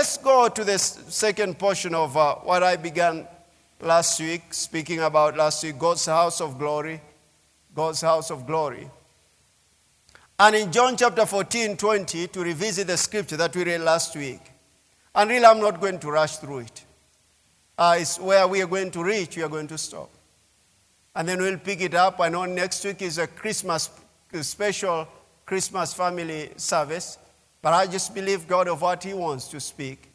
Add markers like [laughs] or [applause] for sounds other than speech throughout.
let's go to the second portion of uh, what I began last week, speaking about last week God's house of glory. God's house of glory. And in John chapter 14, 20, to revisit the scripture that we read last week. And really, I'm not going to rush through it. Uh, it's where we are going to reach, we are going to stop. And then we'll pick it up. I know next week is a Christmas, a special Christmas family service. But I just believe God of what He wants to speak.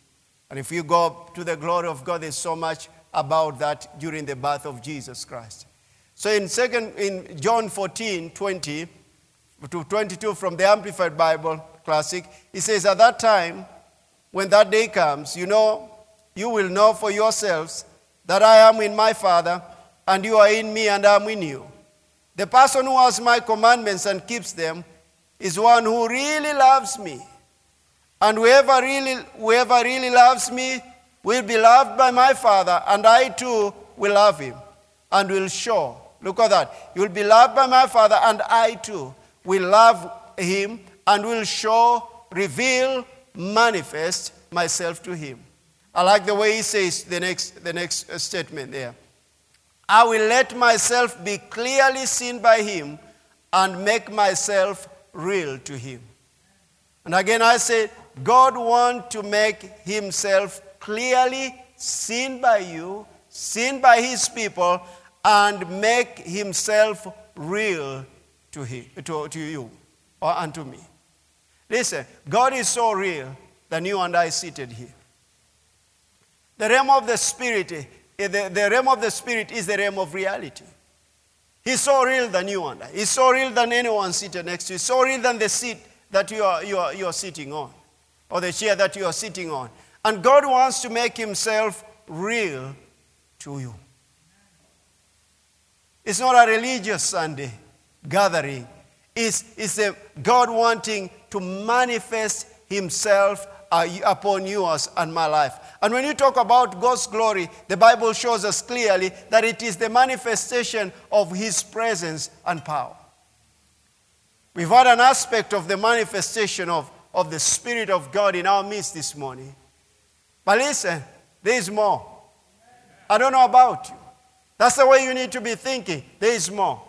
And if you go to the glory of God, there's so much about that during the birth of Jesus Christ. So in second in John 14, 20 to 22 from the Amplified Bible Classic, he says, At that time, when that day comes, you know, you will know for yourselves that I am in my Father, and you are in me, and I am in you. The person who has my commandments and keeps them is one who really loves me. And whoever really, whoever really loves me will be loved by my Father, and I too will love him and will show. Look at that. You will be loved by my Father, and I too will love him and will show, reveal, manifest myself to him. I like the way he says the next, the next uh, statement there. I will let myself be clearly seen by him and make myself real to him. And again, I say, God wants to make himself clearly seen by you, seen by his people, and make himself real to, him, to, to you or unto me. Listen, God is so real than you and I seated here. The realm of the spirit, eh, the, the realm of the spirit is the realm of reality. He's so real than you and I. He's so real than anyone seated next to you. He's so real than the seat that you are, you, are, you are sitting on or the chair that you are sitting on. And God wants to make himself real to you. It's not a religious Sunday gathering. It's, it's a God wanting to manifest himself uh, upon yours and my life. And when you talk about God's glory, the Bible shows us clearly that it is the manifestation of his presence and power. We've had an aspect of the manifestation of, of the Spirit of God in our midst this morning. But listen, there is more. I don't know about you. That's the way you need to be thinking. There is more.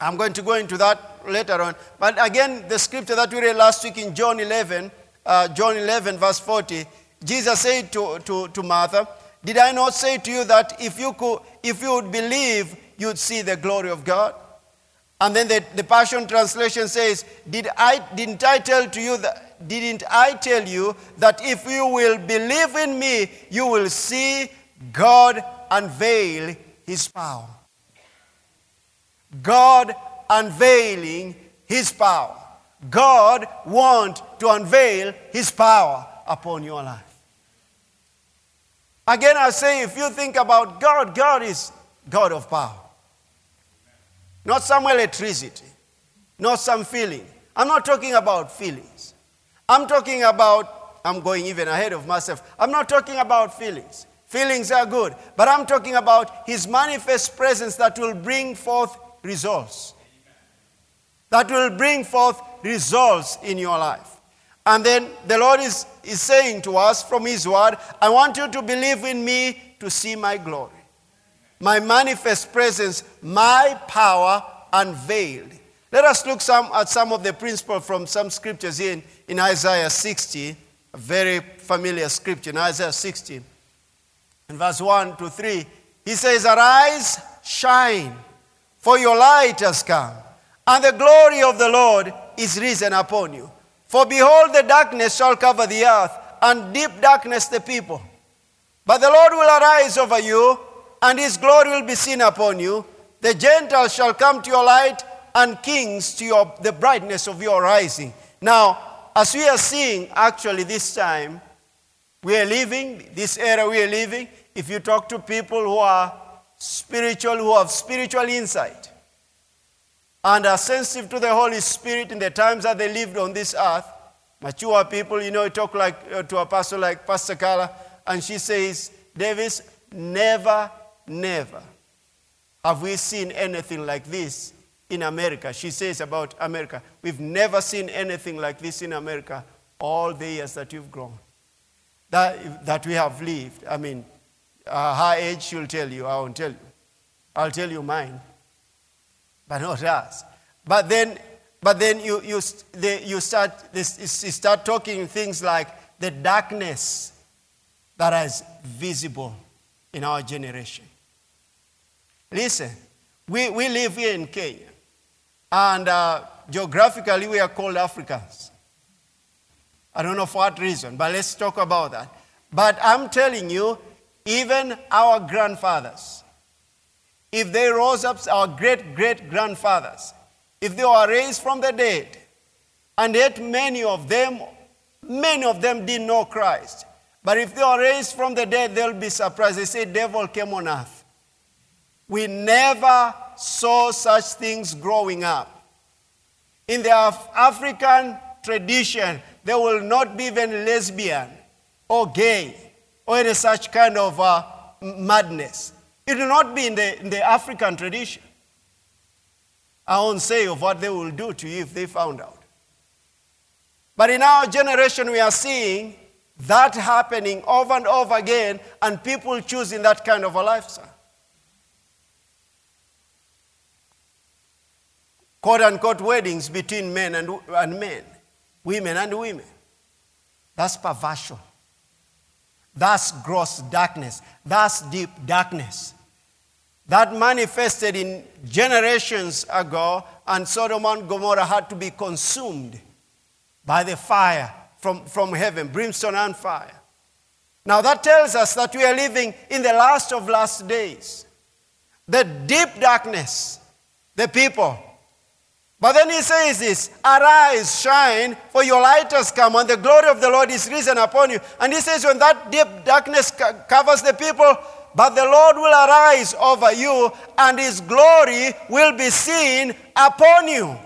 I'm going to go into that later on. But again, the scripture that we read last week in John 11, uh, John 11, verse 40, Jesus said to, to, to Martha, Did I not say to you that if you, could, if you would believe, you'd see the glory of God? And then the, the Passion Translation says, Did I, Didn't I tell to you that, didn't I tell you that if you will believe in me, you will see God unveil his power? God unveiling his power. God want to unveil his power upon your life. Again, I say, if you think about God, God is God of power. Not some electricity, not some feeling. I'm not talking about feelings. I'm talking about, I'm going even ahead of myself. I'm not talking about feelings. Feelings are good, but I'm talking about His manifest presence that will bring forth results. That will bring forth results in your life. And then the Lord is, is saying to us from His word, I want you to believe in me to see my glory. My manifest presence, my power unveiled. Let us look some, at some of the principles from some scriptures in, in Isaiah 60, a very familiar scripture in Isaiah 60. In verse 1 to 3, he says, Arise, shine, for your light has come, and the glory of the Lord is risen upon you. For behold, the darkness shall cover the earth, and deep darkness the people. But the Lord will arise over you, and his glory will be seen upon you. The Gentiles shall come to your light, and kings to your, the brightness of your rising. Now, as we are seeing actually this time, we are living, this era we are living, if you talk to people who are spiritual, who have spiritual insight, and are sensitive to the Holy Spirit in the times that they lived on this earth, mature people, you know, you talk like uh, to a pastor like Pastor Carla, and she says, Davis, never, never have we seen anything like this in America. She says about America, we've never seen anything like this in America all the years that you've grown. that, that we have lived. I mean, uh, her age, she'll tell you. I won't tell you. I'll tell you mine, but not us. But then, but then you, you, they, you, start, this, you start talking things like the darkness that is visible in our generation. Listen, we, we live here in Kenya, and uh, geographically we are called Africans. I don't know for what reason, but let's talk about that. But I'm telling you, even our grandfathers, if they rose up, our great great grandfathers, if they were raised from the dead, and yet many of them, many of them didn't know Christ. But if they are raised from the dead, they'll be surprised. They say, Devil came on earth. We never saw such things growing up. In the African tradition, there will not be even lesbian or gay or any such kind of uh, madness. It will not be in the, in the African tradition. I won't say of what they will do to you if they found out. But in our generation, we are seeing that happening over and over again, and people choosing that kind of a lifestyle. Quote unquote weddings between men and, and men, women and women. That's perversion. That's gross darkness. That's deep darkness. That manifested in generations ago, and Sodom and Gomorrah had to be consumed by the fire from, from heaven, brimstone and fire. Now that tells us that we are living in the last of last days. The deep darkness, the people. But then he says this Arise, shine, for your light has come, and the glory of the Lord is risen upon you. And he says, When that deep darkness covers the people, but the Lord will arise over you, and his glory will be seen upon you.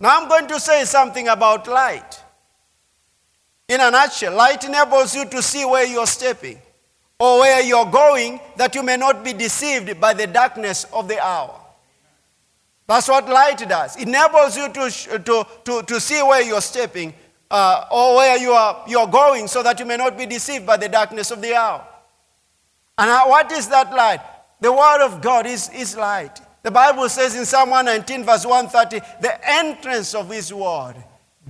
Now I'm going to say something about light. In a nutshell, light enables you to see where you're stepping or where you're going that you may not be deceived by the darkness of the hour. That's what light does. It enables you to, to, to, to see where you're stepping uh, or where you are you're going so that you may not be deceived by the darkness of the hour. And what is that light? The Word of God is, is light. The Bible says in Psalm 119, verse 130, the entrance of His word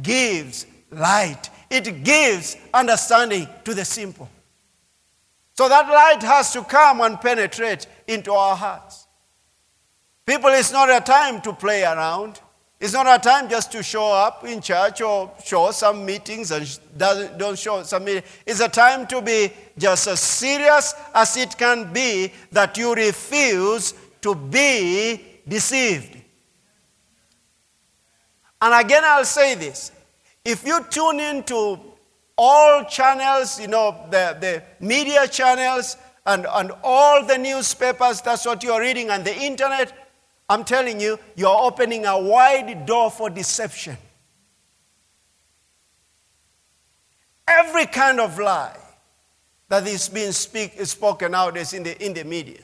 gives light, it gives understanding to the simple. So that light has to come and penetrate into our hearts. People, it's not a time to play around. It's not a time just to show up in church or show some meetings and don't show some meetings. It's a time to be just as serious as it can be that you refuse to be deceived. And again, I'll say this. If you tune into all channels, you know, the, the media channels and, and all the newspapers, that's what you're reading, and the internet, I'm telling you, you're opening a wide door for deception. Every kind of lie that is being speak, spoken nowadays in the, in the media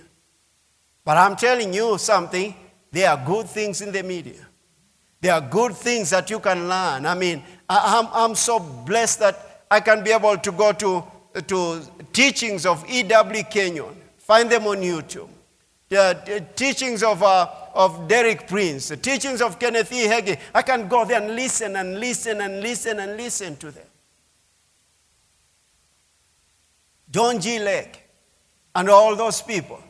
but I'm telling you something, there are good things in the media. There are good things that you can learn. I mean, I'm, I'm so blessed that I can be able to go to, to teachings of E.W. Kenyon, find them on YouTube. The teachings of, uh, of Derek Prince, the teachings of Kenneth E. Hagin. I can go there and listen and listen and listen and listen to them. John G. Lake and all those people.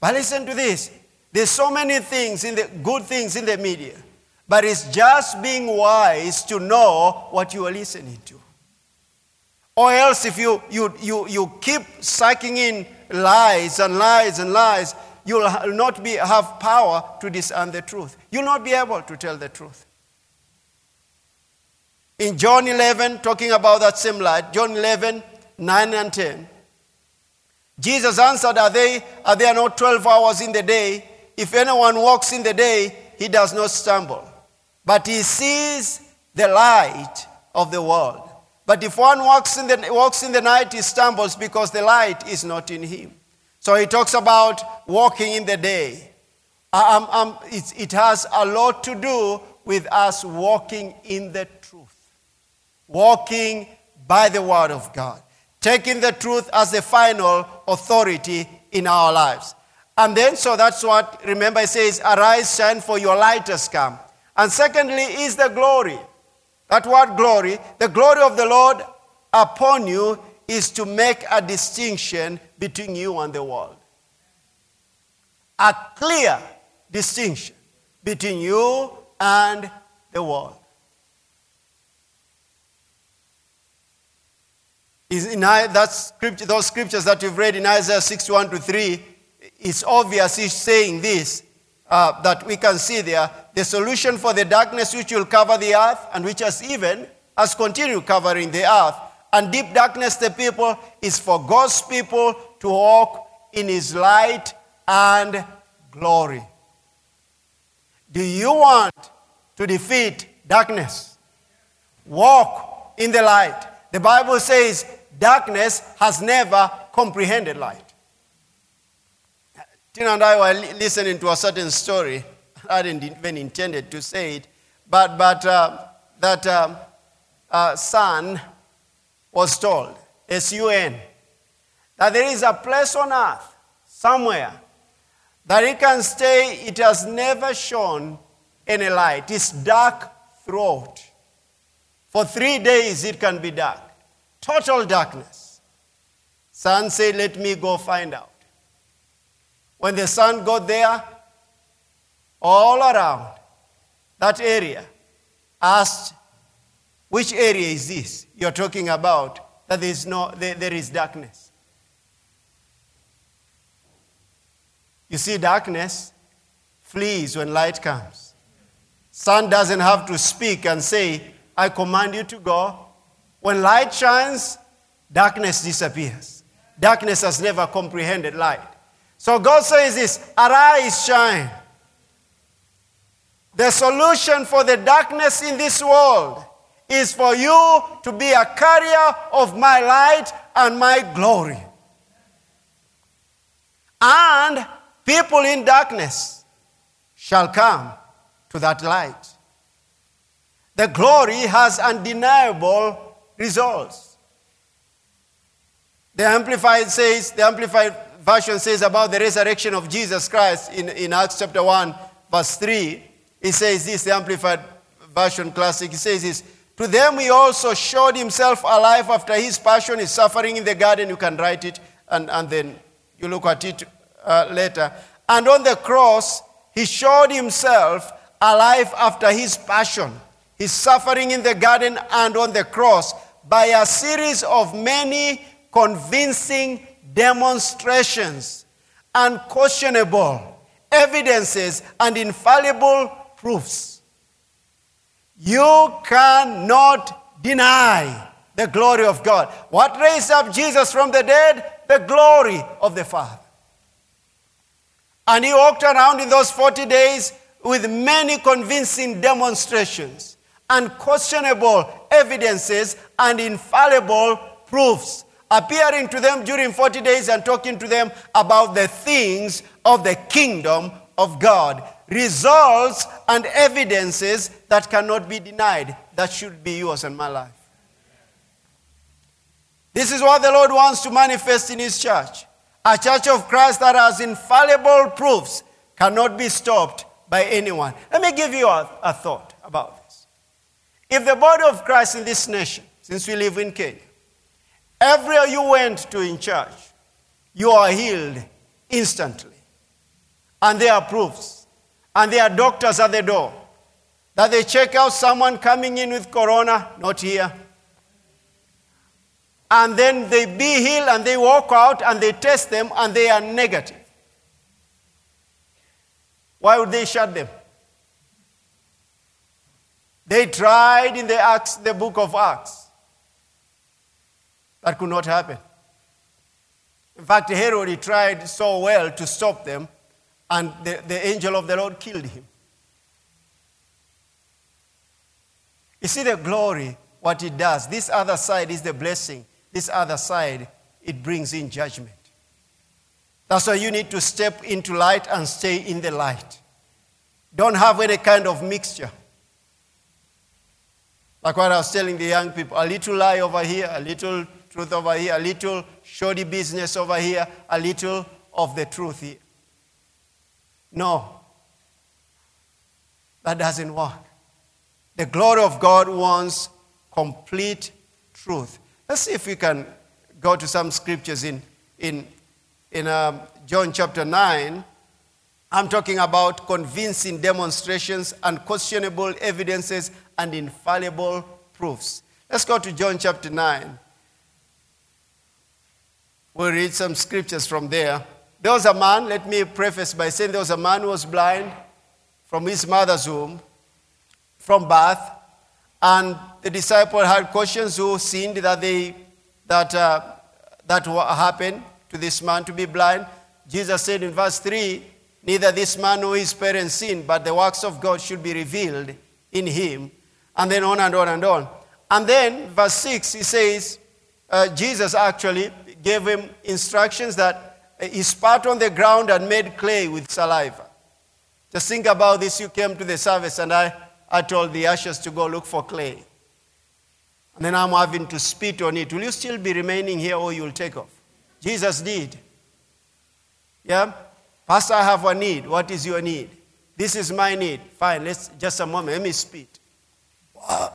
But listen to this. There's so many things in the good things in the media. But it's just being wise to know what you are listening to. Or else if you, you, you, you keep sucking in lies and lies and lies, you'll not be, have power to discern the truth. You'll not be able to tell the truth. In John 11, talking about that same light, John 11, 9 and 10, Jesus answered, Are, they, are there not 12 hours in the day? If anyone walks in the day, he does not stumble, but he sees the light of the world. But if one walks in the, walks in the night, he stumbles because the light is not in him. So he talks about walking in the day. Um, um, it, it has a lot to do with us walking in the truth, walking by the word of God, taking the truth as the final authority in our lives. And then, so that's what, remember, it says, Arise, shine, for your light has come. And secondly, is the glory. That word glory, the glory of the Lord upon you is to make a distinction between you and the world. A clear distinction between you and the world. Is in that scripture, those scriptures that you've read in Isaiah 61 to 3, it's obvious he's saying this, uh, that we can see there the solution for the darkness which will cover the earth and which has even has continued covering the earth. And deep darkness, the people, is for God's people to walk in his light and glory. Do you want to defeat darkness? Walk in the light. The Bible says darkness has never comprehended light. Tina and I were listening to a certain story. [laughs] I didn't even intended to say it, but, but uh, that uh, uh, son was told, S-U-N, that there is a place on earth somewhere that it can stay, it has never shown any light. It's dark throughout. For three days it can be dark. Total darkness. Son said, Let me go find out. When the sun got there, all around that area, asked, Which area is this you're talking about? That there is, no, there, there is darkness. You see, darkness flees when light comes. Sun doesn't have to speak and say, I command you to go. When light shines, darkness disappears. Darkness has never comprehended light. So God says this arise, shine. The solution for the darkness in this world is for you to be a carrier of my light and my glory. And people in darkness shall come to that light. The glory has undeniable results. The Amplified says, the Amplified version says about the resurrection of Jesus Christ in, in Acts chapter 1, verse 3. It says this, the Amplified Version Classic, it says this, to them he also showed himself alive after his passion, his suffering in the garden. You can write it and, and then you look at it uh, later. And on the cross, he showed himself alive after his passion, his suffering in the garden and on the cross by a series of many convincing demonstrations, unquestionable evidences, and infallible proofs. You cannot deny the glory of God. What raised up Jesus from the dead? The glory of the Father. And he walked around in those 40 days with many convincing demonstrations, unquestionable evidences, and infallible proofs appearing to them during 40 days and talking to them about the things of the kingdom of God. Results and evidences that cannot be denied. That should be yours and my life. This is what the Lord wants to manifest in His church. A church of Christ that has infallible proofs cannot be stopped by anyone. Let me give you a, a thought about this. If the body of Christ in this nation, since we live in Kenya, Everywhere you went to in church, you are healed instantly. And there are proofs. And there are doctors at the door that they check out someone coming in with corona, not here. And then they be healed and they walk out and they test them and they are negative. Why would they shut them? They tried in the Acts, the book of Acts. That could not happen. In fact, Herod he tried so well to stop them, and the, the angel of the Lord killed him. You see the glory, what it does. This other side is the blessing. This other side, it brings in judgment. That's why you need to step into light and stay in the light. Don't have any kind of mixture. Like what I was telling the young people a little lie over here, a little truth over here, a little shoddy business over here, a little of the truth here. No, that doesn't work. The glory of God wants complete truth. Let's see if we can go to some scriptures in, in, in um, John chapter 9. I'm talking about convincing demonstrations, unquestionable evidences, and infallible proofs. Let's go to John chapter 9. We'll read some scriptures from there. There was a man, let me preface by saying there was a man who was blind from his mother's womb, from birth, and the disciple had questions who sinned that, they, that, uh, that happened to this man to be blind. Jesus said in verse 3 Neither this man nor his parents sinned, but the works of God should be revealed in him. And then on and on and on. And then, verse 6, he says, uh, Jesus actually gave him instructions that he spat on the ground and made clay with saliva. Just think about this. You came to the service, and I, I told the ushers to go look for clay. And then I'm having to spit on it. Will you still be remaining here or you'll take off? Jesus did. Yeah? Pastor, I have a need. What is your need? This is my need. Fine, let's just a moment. Let me spit. [clears throat]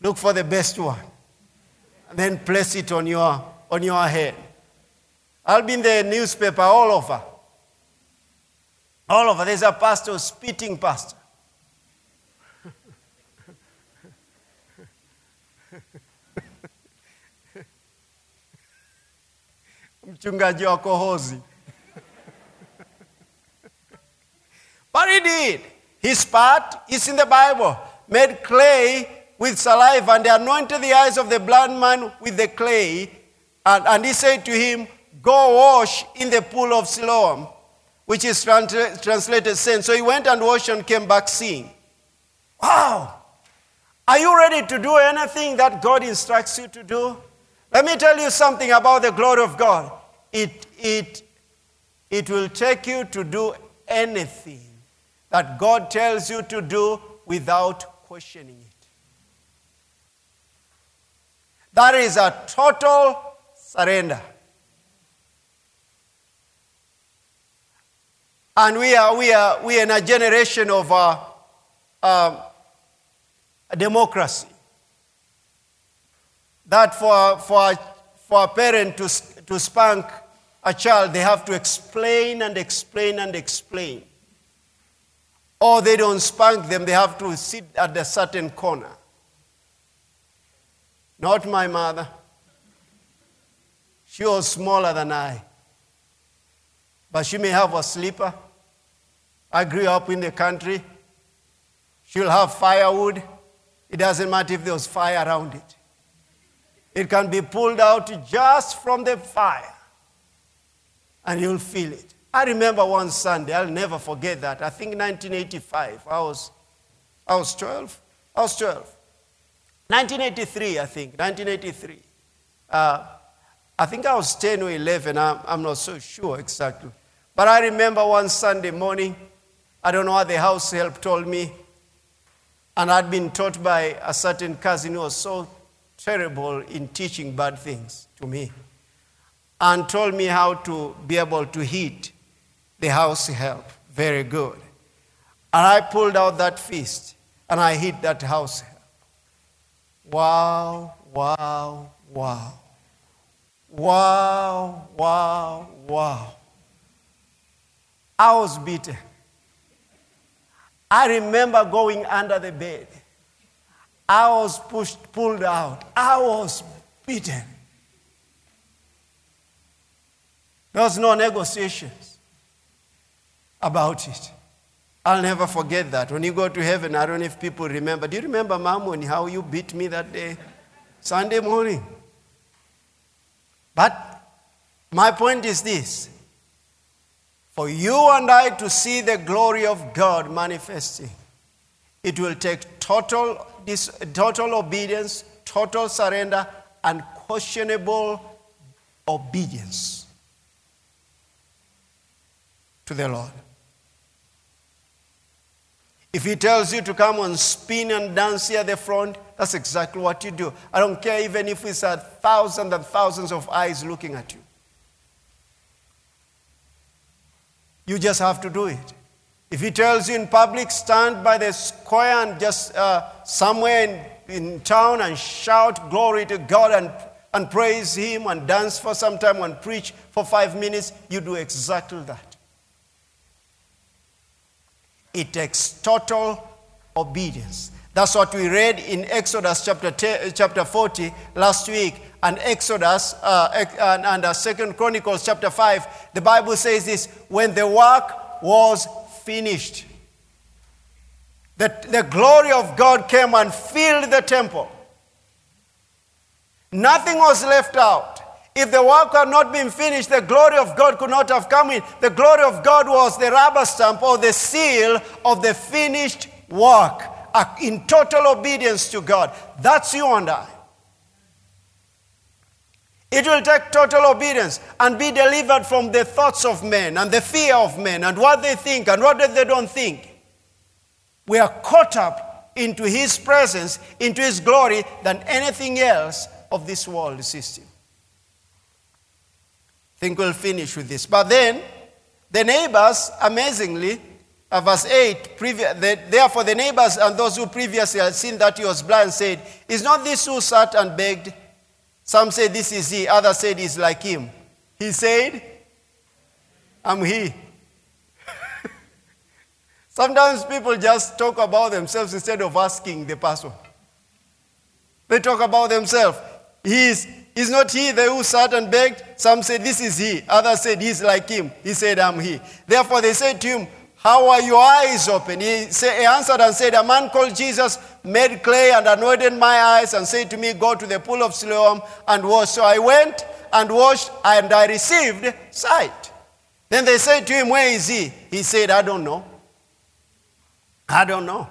Look for the best one. And then place it on your, on your head. I'll be in the newspaper all over. All over. There's a pastor, spitting pastor. Mchungaji wa kohozi but he did. His part is in the bible. Made clay with saliva and anointed the eyes of the blind man with the clay. And, and he said to him go wash in the pool of siloam which is translated sin so he went and washed and came back seeing. Wow! Are you ready to do anything that god instructs you to do? Let me tell you something about the glory of God. It, it, it will take you to do anything that God tells you to do without questioning it. That is a total surrender. And we are, we are, we are in a generation of uh, uh, democracy that for, for, for a parent to, to spank a child, they have to explain and explain and explain. Or they don't spank them, they have to sit at a certain corner. Not my mother. She was smaller than I. But she may have a slipper. I grew up in the country. She'll have firewood. It doesn't matter if there was fire around it. It can be pulled out just from the fire, and you'll feel it. I remember one Sunday, I'll never forget that. I think 1985. I was, I was 12. I was 12. 1983, I think. 1983. Uh, I think I was 10 or 11. I'm, I'm not so sure exactly. But I remember one Sunday morning, I don't know what the house help told me, and I'd been taught by a certain cousin who was so terrible in teaching bad things to me and told me how to be able to heat the house help very good. And I pulled out that fist and I hit that house help. Wow, wow, wow. Wow, wow, wow. I was beaten. I remember going under the bed I was pushed, pulled out. I was beaten. There was no negotiations about it. I'll never forget that. When you go to heaven, I don't know if people remember. Do you remember, when how you beat me that day? Sunday morning. But my point is this for you and I to see the glory of God manifesting, it will take total this total obedience, total surrender, and questionable obedience to the Lord. If he tells you to come and spin and dance here at the front, that's exactly what you do. I don't care even if it's a thousand and thousands of eyes looking at you. You just have to do it. If he tells you in public, stand by the square and just uh, somewhere in, in town and shout glory to God and, and praise him and dance for some time and preach for five minutes, you do exactly that. It takes total obedience. That's what we read in Exodus chapter, 10, chapter 40 last week and Exodus uh, and, and uh, Second Chronicles chapter 5. The Bible says this when the work was finished, the, the glory of God came and filled the temple. Nothing was left out. If the work had not been finished, the glory of God could not have come in. The glory of God was the rubber stamp or the seal of the finished work in total obedience to God. That's you and I. It will take total obedience and be delivered from the thoughts of men and the fear of men and what they think and what they don't think. We are caught up into His presence, into His glory, than anything else of this world system. Think we'll finish with this. But then, the neighbors, amazingly, uh, verse 8, previ- the, therefore the neighbors and those who previously had seen that he was blind said, Is not this who sat and begged? Some said, this is he, others said he's like him. He said, I'm he. [laughs] Sometimes people just talk about themselves instead of asking the person. They talk about themselves. He is, not he the who sat and begged? Some said, This is he. Others said, He's like him. He said, I'm he. Therefore they said to him, How are your eyes open? He, say, he answered and said, A man called Jesus made clay and anointed my eyes and said to me, Go to the pool of Siloam and wash. So I went and washed and I received sight. Then they said to him, Where is he? He said, I don't know. I don't know.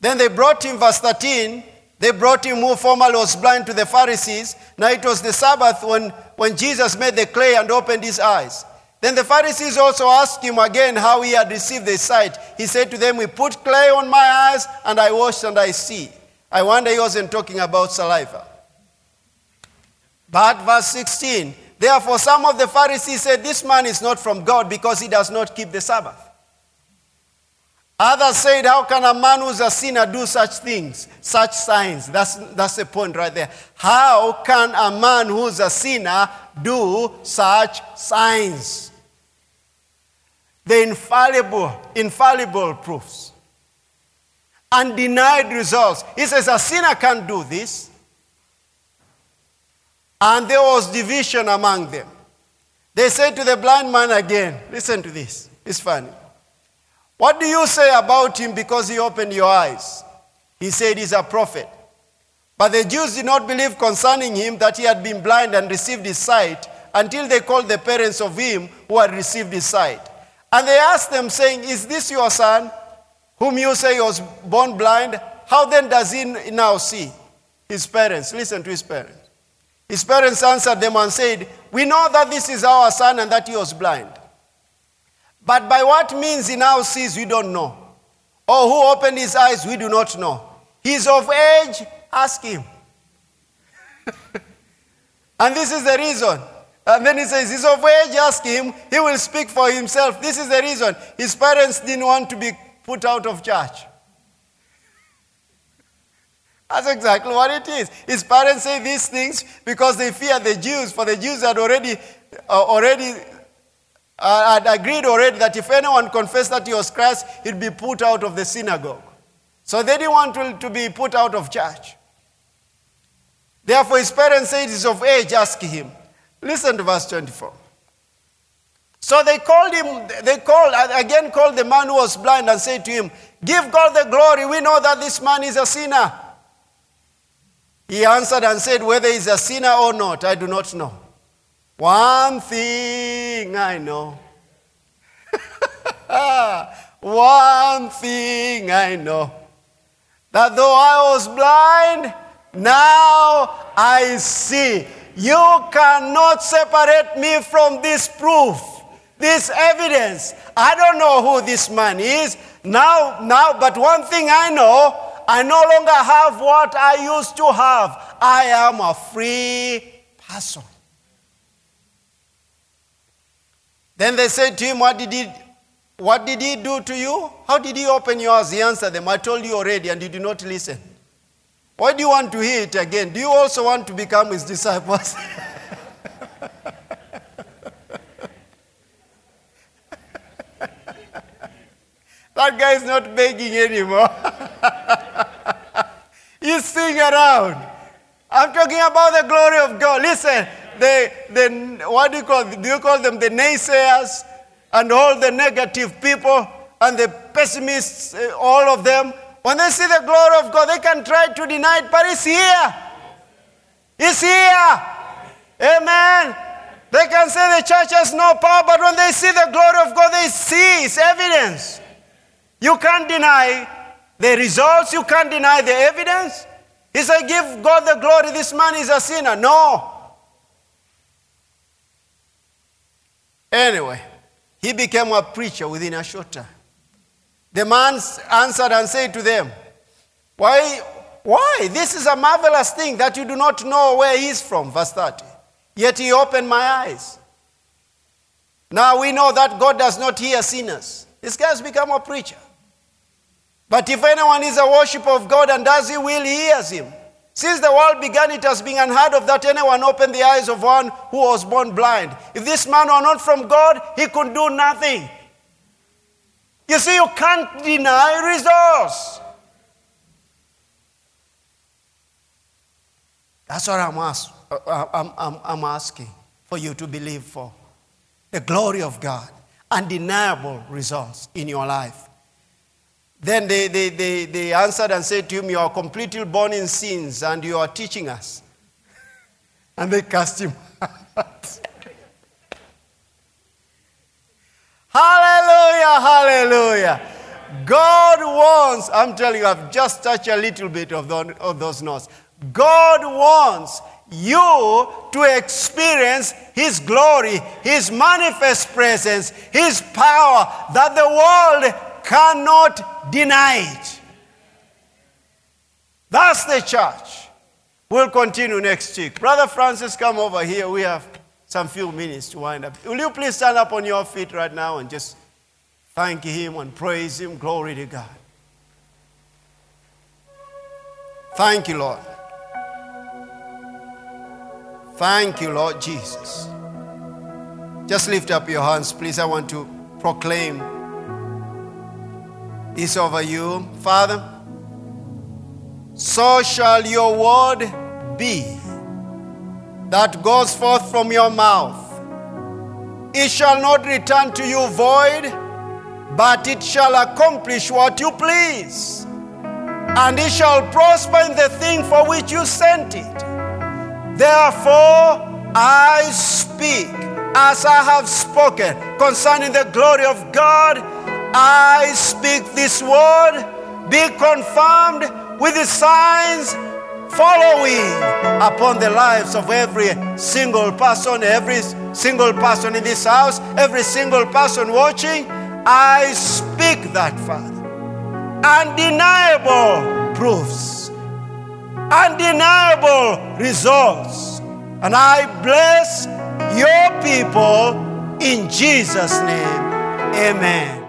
Then they brought him, verse 13, they brought him who formerly was blind to the Pharisees. Now it was the Sabbath when, when Jesus made the clay and opened his eyes. Then the Pharisees also asked him again how he had received the sight. He said to them, We put clay on my eyes, and I washed and I see. I wonder he wasn't talking about saliva. But verse 16, therefore some of the Pharisees said, This man is not from God because he does not keep the Sabbath. Others said, How can a man who's a sinner do such things, such signs? That's, that's the point right there. How can a man who's a sinner do such signs? The infallible, infallible proofs. Undenied results. He says, A sinner can't do this. And there was division among them. They said to the blind man again, Listen to this. It's funny. What do you say about him because he opened your eyes? He said he's a prophet. But the Jews did not believe concerning him that he had been blind and received his sight until they called the parents of him who had received his sight. And they asked them, saying, Is this your son, whom you say was born blind? How then does he now see? His parents. Listen to his parents. His parents answered them and said, We know that this is our son and that he was blind. But by what means he now sees, we don't know. Or who opened his eyes, we do not know. He's of age, ask him. [laughs] and this is the reason. And then he says, He's of age, ask him. He will speak for himself. This is the reason. His parents didn't want to be put out of church. [laughs] That's exactly what it is. His parents say these things because they fear the Jews, for the Jews had already, uh, already uh, had agreed already that if anyone confessed that he was Christ, he'd be put out of the synagogue. So they didn't want to, to be put out of church. Therefore, his parents said he's of age, ask him. Listen to verse 24. So they called him, they called, again called the man who was blind and said to him, Give God the glory. We know that this man is a sinner. He answered and said, Whether he's a sinner or not, I do not know. One thing I know. [laughs] One thing I know. That though I was blind, now I see. You cannot separate me from this proof, this evidence. I don't know who this man is. Now, now, but one thing I know, I no longer have what I used to have. I am a free person. Then they said to him, What did he, what did he do to you? How did he open yours? He answered them, I told you already, and you did not listen. Why do you want to hear it again? Do you also want to become his disciples? [laughs] that guy is not begging anymore. [laughs] He's sitting around. I'm talking about the glory of God. Listen, the, the, what do you call Do you call them the naysayers and all the negative people and the pessimists, eh, all of them? When they see the glory of God, they can try to deny it, but it's here. It's here. Amen. They can say the church has no power, but when they see the glory of God, they see it's evidence. You can't deny the results, you can't deny the evidence. He said, Give God the glory, this man is a sinner. No. Anyway, he became a preacher within a short time. The man answered and said to them, Why? Why? This is a marvelous thing that you do not know where he is from. Verse 30. Yet he opened my eyes. Now we know that God does not hear sinners. This guy has become a preacher. But if anyone is a worshiper of God and does his will, he hears him. Since the world began, it has been unheard of that anyone opened the eyes of one who was born blind. If this man were not from God, he could do nothing. You see, you can't deny resource. That's what I'm, ask, uh, I'm, I'm, I'm asking for you to believe for. The glory of God, undeniable results in your life. Then they, they, they, they answered and said to him, You are completely born in sins and you are teaching us. [laughs] And they cast him [laughs] out. hallelujah, hallelujah. God wants, I'm telling you, I've just touched a little bit of, the, of those notes. God wants you to experience His glory, His manifest presence, His power that the world cannot deny it. That's the church. We'll continue next week. Brother Francis, come over here. We have some few minutes to wind up. Will you please stand up on your feet right now and just thank Him and praise Him? Glory to God. Thank you, Lord. Thank you, Lord Jesus. Just lift up your hands, please. I want to proclaim is over you. Father, so shall your word be that goes forth from your mouth. It shall not return to you void, but it shall accomplish what you please. And it shall prosper in the thing for which you sent it. Therefore, I speak as I have spoken concerning the glory of God I speak this word, be confirmed with the signs following upon the lives of every single person, every single person in this house, every single person watching. I speak that, Father. Undeniable proofs, undeniable results. And I bless your people in Jesus' name. Amen.